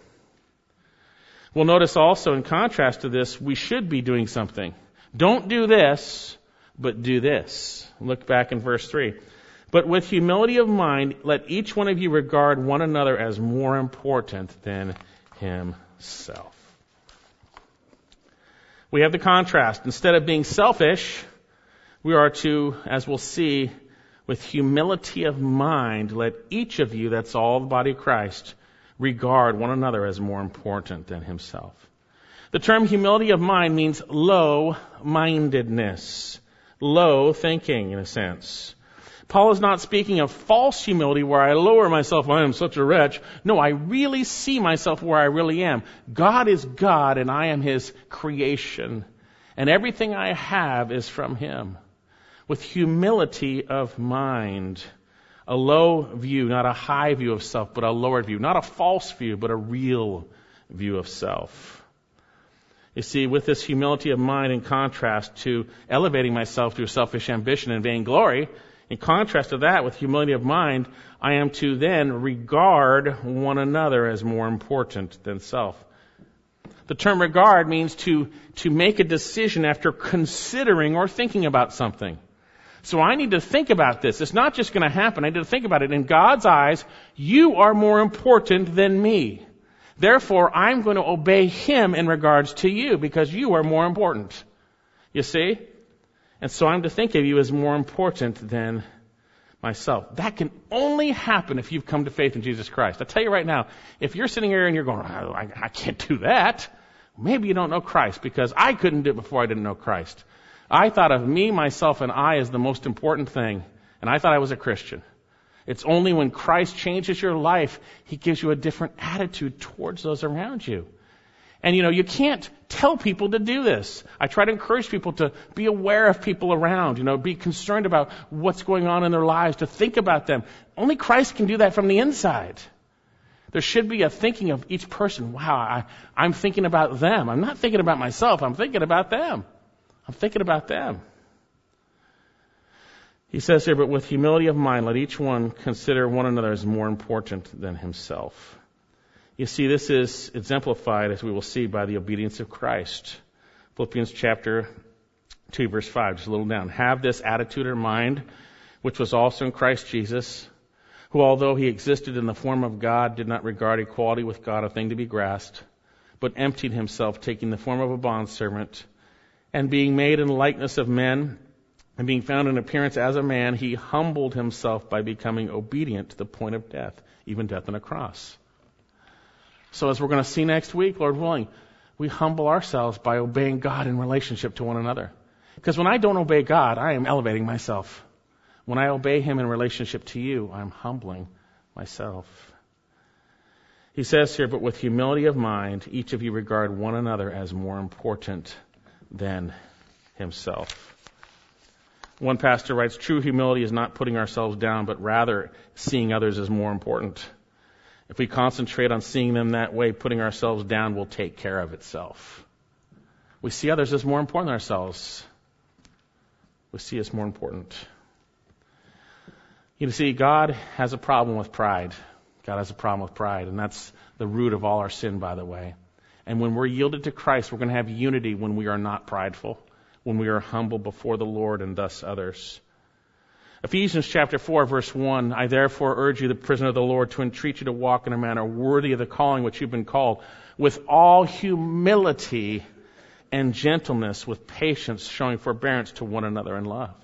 Well, notice also in contrast to this, we should be doing something. Don't do this, but do this. Look back in verse 3. But with humility of mind, let each one of you regard one another as more important than himself. We have the contrast. Instead of being selfish, we are to, as we'll see, with humility of mind, let each of you, that's all the body of Christ, regard one another as more important than himself. The term humility of mind means low mindedness, low thinking in a sense. Paul is not speaking of false humility where I lower myself, I am such a wretch. No, I really see myself where I really am. God is God and I am His creation. And everything I have is from Him. With humility of mind. A low view, not a high view of self, but a lower view. Not a false view, but a real view of self. You see, with this humility of mind in contrast to elevating myself through selfish ambition and vainglory, in contrast to that, with humility of mind, I am to then regard one another as more important than self. The term regard means to, to make a decision after considering or thinking about something. So I need to think about this. It's not just going to happen. I need to think about it. In God's eyes, you are more important than me. Therefore, I'm going to obey Him in regards to you because you are more important. You see? And so I'm to think of you as more important than myself. That can only happen if you've come to faith in Jesus Christ. I tell you right now, if you're sitting here and you're going, oh, I, I can't do that, maybe you don't know Christ because I couldn't do it before I didn't know Christ. I thought of me, myself, and I as the most important thing, and I thought I was a Christian. It's only when Christ changes your life, He gives you a different attitude towards those around you. And you know, you can't tell people to do this. I try to encourage people to be aware of people around, you know, be concerned about what's going on in their lives, to think about them. Only Christ can do that from the inside. There should be a thinking of each person. Wow, I, I'm thinking about them. I'm not thinking about myself. I'm thinking about them. I'm thinking about them. He says here, but with humility of mind, let each one consider one another as more important than himself. You see, this is exemplified, as we will see, by the obedience of Christ. Philippians chapter 2, verse 5, just a little down. Have this attitude in mind, which was also in Christ Jesus, who, although he existed in the form of God, did not regard equality with God a thing to be grasped, but emptied himself, taking the form of a bondservant, and being made in likeness of men, and being found in appearance as a man, he humbled himself by becoming obedient to the point of death, even death on a cross. So as we're going to see next week, Lord willing, we humble ourselves by obeying God in relationship to one another. Because when I don't obey God, I am elevating myself. When I obey Him in relationship to you, I'm humbling myself. He says here, but with humility of mind, each of you regard one another as more important than himself. One pastor writes, true humility is not putting ourselves down, but rather seeing others as more important. If we concentrate on seeing them that way, putting ourselves down will take care of itself. We see others as more important than ourselves. We see us more important. You see, God has a problem with pride. God has a problem with pride, and that's the root of all our sin, by the way. And when we're yielded to Christ, we're going to have unity when we are not prideful, when we are humble before the Lord and thus others. Ephesians chapter 4 verse 1, I therefore urge you, the prisoner of the Lord, to entreat you to walk in a manner worthy of the calling which you've been called, with all humility and gentleness, with patience, showing forbearance to one another in love.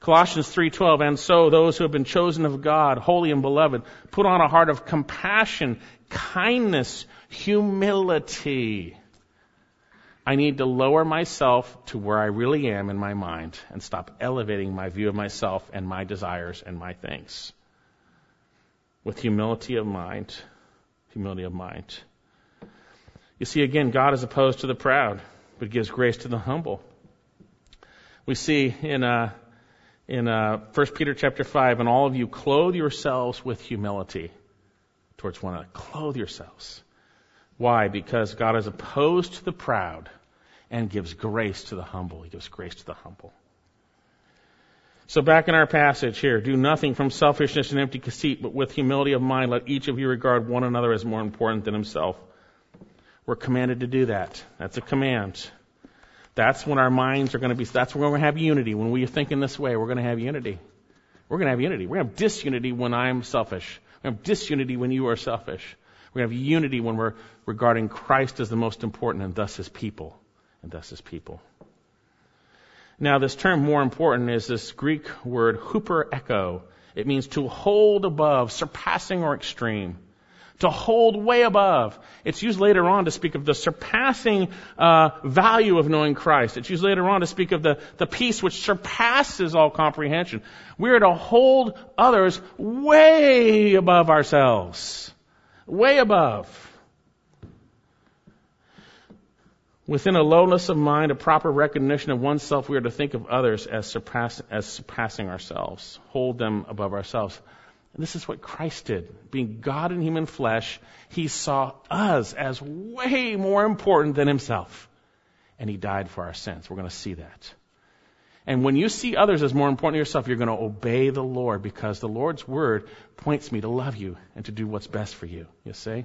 Colossians 3:12 and so those who have been chosen of God, holy and beloved, put on a heart of compassion, kindness, humility. I need to lower myself to where I really am in my mind and stop elevating my view of myself and my desires and my things. With humility of mind, humility of mind. You see, again, God is opposed to the proud, but gives grace to the humble. We see in uh, in uh, 1 Peter chapter 5, and all of you clothe yourselves with humility towards one another. Clothe yourselves. Why? Because God is opposed to the proud and gives grace to the humble. He gives grace to the humble. So back in our passage here, do nothing from selfishness and empty conceit, but with humility of mind, let each of you regard one another as more important than himself. We're commanded to do that. That's a command. That's when our minds are going to be, that's when we're going to have unity. When we think in this way, we're going to have unity. We're going to have unity. We're going to have disunity when I'm selfish. We're going to have disunity when you are selfish. To have unity when we're regarding Christ as the most important and thus his people. And thus his people. Now, this term more important is this Greek word huper echo. It means to hold above, surpassing or extreme to hold way above. It's used later on to speak of the surpassing uh, value of knowing Christ. It's used later on to speak of the, the peace which surpasses all comprehension. We are to hold others way above ourselves. Way above. Within a lowness of mind, a proper recognition of oneself, we are to think of others as, surpass, as surpassing ourselves. Hold them above ourselves. And this is what Christ did. Being God in human flesh, he saw us as way more important than himself. And he died for our sins. We're going to see that. And when you see others as more important than yourself, you're going to obey the Lord because the Lord's word points me to love you and to do what's best for you. You see?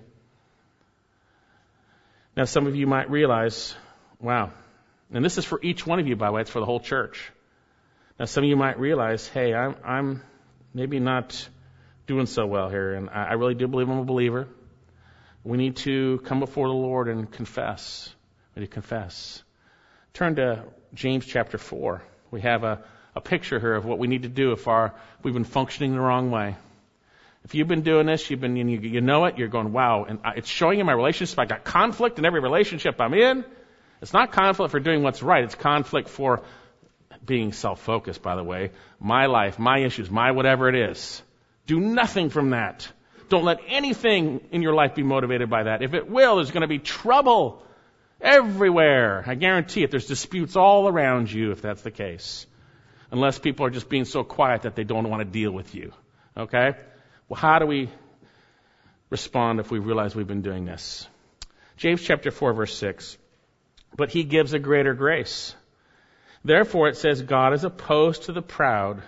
Now, some of you might realize, wow, and this is for each one of you, by the way, it's for the whole church. Now, some of you might realize, hey, I'm, I'm maybe not doing so well here, and I, I really do believe I'm a believer. We need to come before the Lord and confess. We need to confess. Turn to James chapter 4. We have a, a picture here of what we need to do if, our, if we've been functioning the wrong way. If you've been doing this, you've been, you, you know it, you're going, wow, and it's showing in my relationship. I got conflict in every relationship I'm in. It's not conflict for doing what's right. It's conflict for being self-focused, by the way. My life, my issues, my whatever it is. Do nothing from that. Don't let anything in your life be motivated by that. If it will, there's going to be trouble everywhere. I guarantee it. There's disputes all around you if that's the case. Unless people are just being so quiet that they don't want to deal with you. Okay? Well, how do we respond if we realize we've been doing this? James chapter 4 verse 6. But he gives a greater grace. Therefore it says God is opposed to the proud,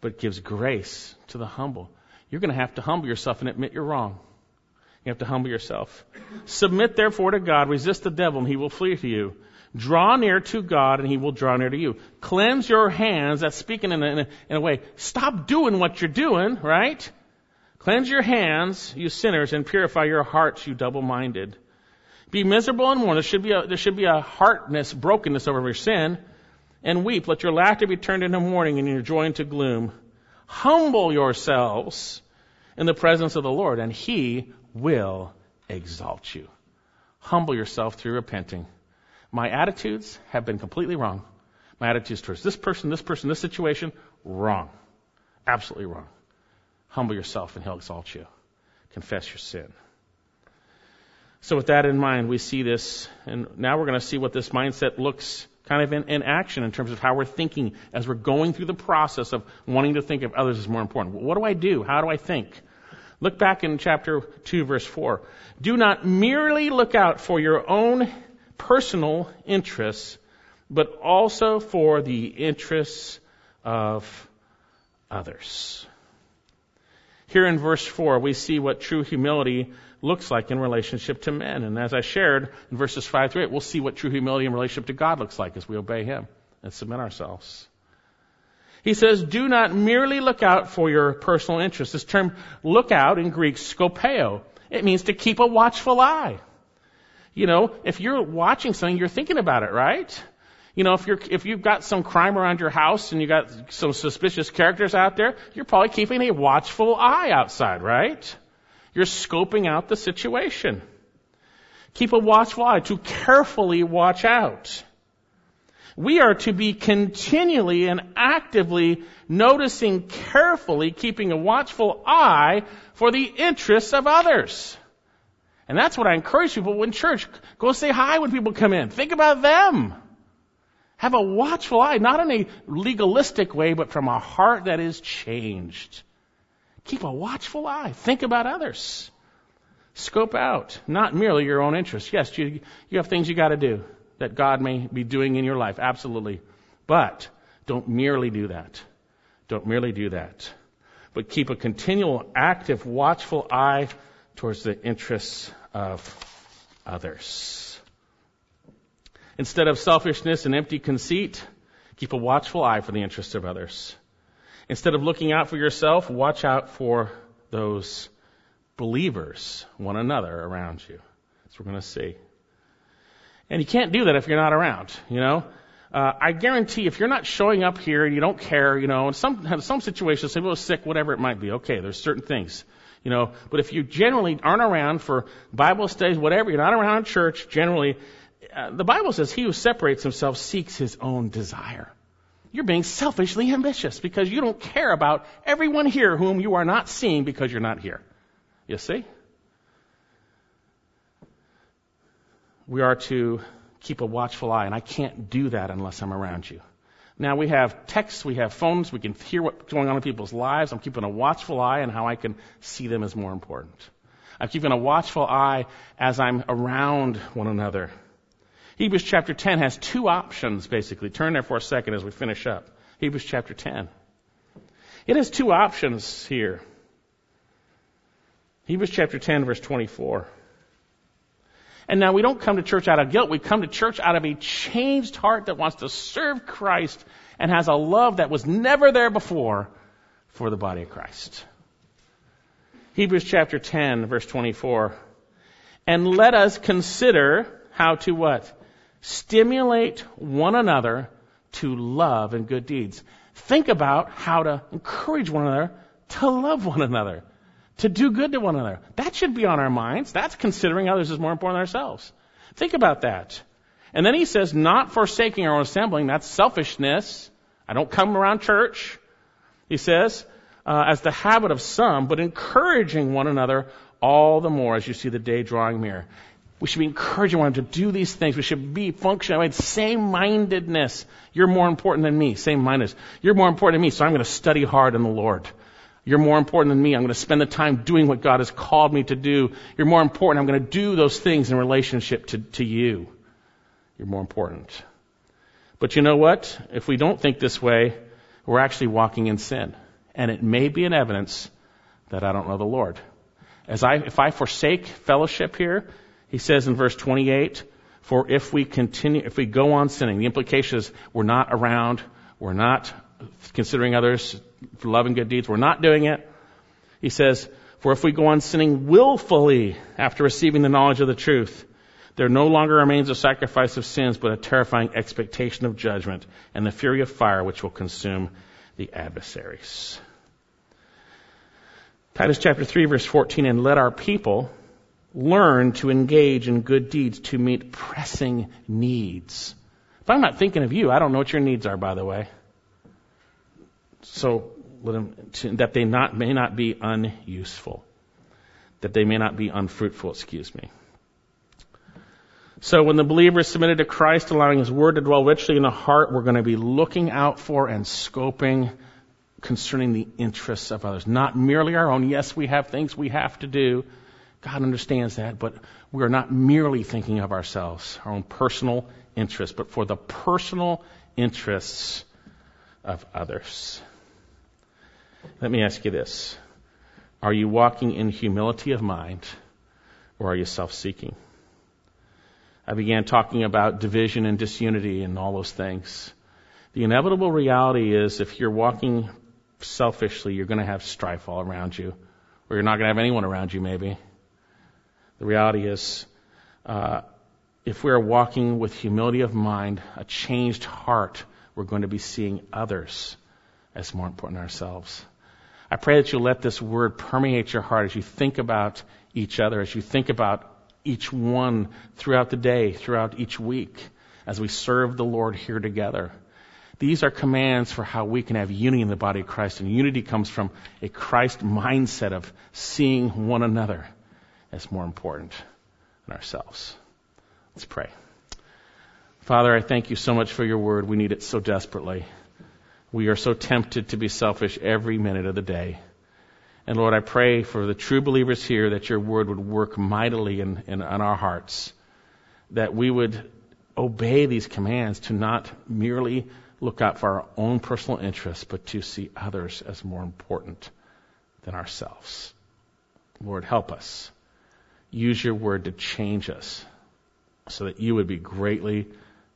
but gives grace to the humble. You're going to have to humble yourself and admit you're wrong. You have to humble yourself. Submit therefore to God, resist the devil, and he will flee to you. Draw near to God, and he will draw near to you. Cleanse your hands. That's speaking in a, in a, in a way. Stop doing what you're doing, right? Cleanse your hands, you sinners, and purify your hearts, you double-minded. Be miserable and mourn. There should be a, there should be a heartness, brokenness over your sin. And weep. Let your laughter be turned into mourning and your joy into gloom. Humble yourselves in the presence of the Lord, and He will exalt you. Humble yourself through repenting. My attitudes have been completely wrong. My attitudes towards this person, this person, this situation, wrong. Absolutely wrong. Humble yourself and he'll exalt you. Confess your sin. So with that in mind, we see this, and now we're going to see what this mindset looks kind of in, in, action in terms of how we're thinking as we're going through the process of wanting to think of others as more important. What do I do? How do I think? Look back in chapter 2, verse 4. Do not merely look out for your own personal interests, but also for the interests of others. Here in verse 4, we see what true humility looks like in relationship to men. And as I shared in verses 5 through 8, we'll see what true humility in relationship to God looks like as we obey Him and submit ourselves. He says, do not merely look out for your personal interests. This term look out in Greek, skopeo. It means to keep a watchful eye. You know, if you're watching something, you're thinking about it, right? You know, if you're, if you've got some crime around your house and you got some suspicious characters out there, you're probably keeping a watchful eye outside, right? You're scoping out the situation. Keep a watchful eye to carefully watch out. We are to be continually and actively noticing carefully, keeping a watchful eye for the interests of others. And that's what I encourage people in church. Go say hi when people come in. Think about them. Have a watchful eye, not in a legalistic way, but from a heart that is changed. Keep a watchful eye. Think about others. Scope out, not merely your own interests. Yes, you, you have things you got to do that God may be doing in your life, absolutely. But don't merely do that. Don't merely do that. But keep a continual, active, watchful eye towards the interests of others. Instead of selfishness and empty conceit, keep a watchful eye for the interests of others. Instead of looking out for yourself, watch out for those believers, one another around you. That's what we're going to see. And you can't do that if you're not around, you know? Uh, I guarantee if you're not showing up here and you don't care, you know, in some, some situations, somebody was sick, whatever it might be, okay, there's certain things, you know, but if you generally aren't around for Bible studies, whatever, you're not around church, generally, uh, the Bible says he who separates himself seeks his own desire you're being selfishly ambitious because you don't care about everyone here whom you are not seeing because you're not here. You see? We are to keep a watchful eye, and I can't do that unless I'm around you. Now we have texts, we have phones, we can hear what's going on in people's lives. I'm keeping a watchful eye on how I can see them as more important. I'm keeping a watchful eye as I'm around one another. Hebrews chapter 10 has two options, basically. Turn there for a second as we finish up. Hebrews chapter 10. It has two options here. Hebrews chapter 10, verse 24. And now we don't come to church out of guilt. We come to church out of a changed heart that wants to serve Christ and has a love that was never there before for the body of Christ. Hebrews chapter 10, verse 24. And let us consider how to what? stimulate one another to love and good deeds. Think about how to encourage one another to love one another, to do good to one another. That should be on our minds. That's considering others as more important than ourselves. Think about that. And then he says, not forsaking our own assembling. That's selfishness. I don't come around church. He says, uh, as the habit of some, but encouraging one another all the more as you see the day drawing near. We should be encouraging one another to do these things. We should be functioning. I mean, same-mindedness. You're more important than me. Same-mindedness. You're more important than me, so I'm going to study hard in the Lord. You're more important than me. I'm going to spend the time doing what God has called me to do. You're more important. I'm going to do those things in relationship to, to you. You're more important. But you know what? If we don't think this way, we're actually walking in sin. And it may be an evidence that I don't know the Lord. As I, if I forsake fellowship here, he says in verse 28, for if we continue, if we go on sinning, the implication is we're not around, we're not considering others for loving good deeds, we're not doing it. He says, for if we go on sinning willfully after receiving the knowledge of the truth, there no longer remains a sacrifice of sins, but a terrifying expectation of judgment and the fury of fire which will consume the adversaries. Titus chapter 3 verse 14, and let our people learn to engage in good deeds to meet pressing needs. If I'm not thinking of you, I don't know what your needs are, by the way. So that they not, may not be unuseful, that they may not be unfruitful, excuse me. So when the believer is submitted to Christ, allowing His Word to dwell richly in the heart, we're going to be looking out for and scoping concerning the interests of others. Not merely our own. Yes, we have things we have to do. God understands that, but we are not merely thinking of ourselves, our own personal interests, but for the personal interests of others. Let me ask you this. Are you walking in humility of mind or are you self-seeking? I began talking about division and disunity and all those things. The inevitable reality is if you're walking selfishly, you're going to have strife all around you, or you're not going to have anyone around you, maybe. The reality is, uh, if we're walking with humility of mind, a changed heart, we're going to be seeing others as more important than ourselves. I pray that you'll let this word permeate your heart as you think about each other, as you think about each one throughout the day, throughout each week, as we serve the Lord here together. These are commands for how we can have unity in the body of Christ. And unity comes from a Christ mindset of seeing one another as more important than ourselves. Let's pray. Father, I thank you so much for your word. We need it so desperately. We are so tempted to be selfish every minute of the day. And Lord, I pray for the true believers here that your word would work mightily in, in, in our hearts, that we would obey these commands to not merely look out for our own personal interests, but to see others as more important than ourselves. Lord, help us. Use your word to change us so that you would be greatly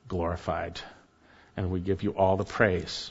glorified. And we give you all the praise.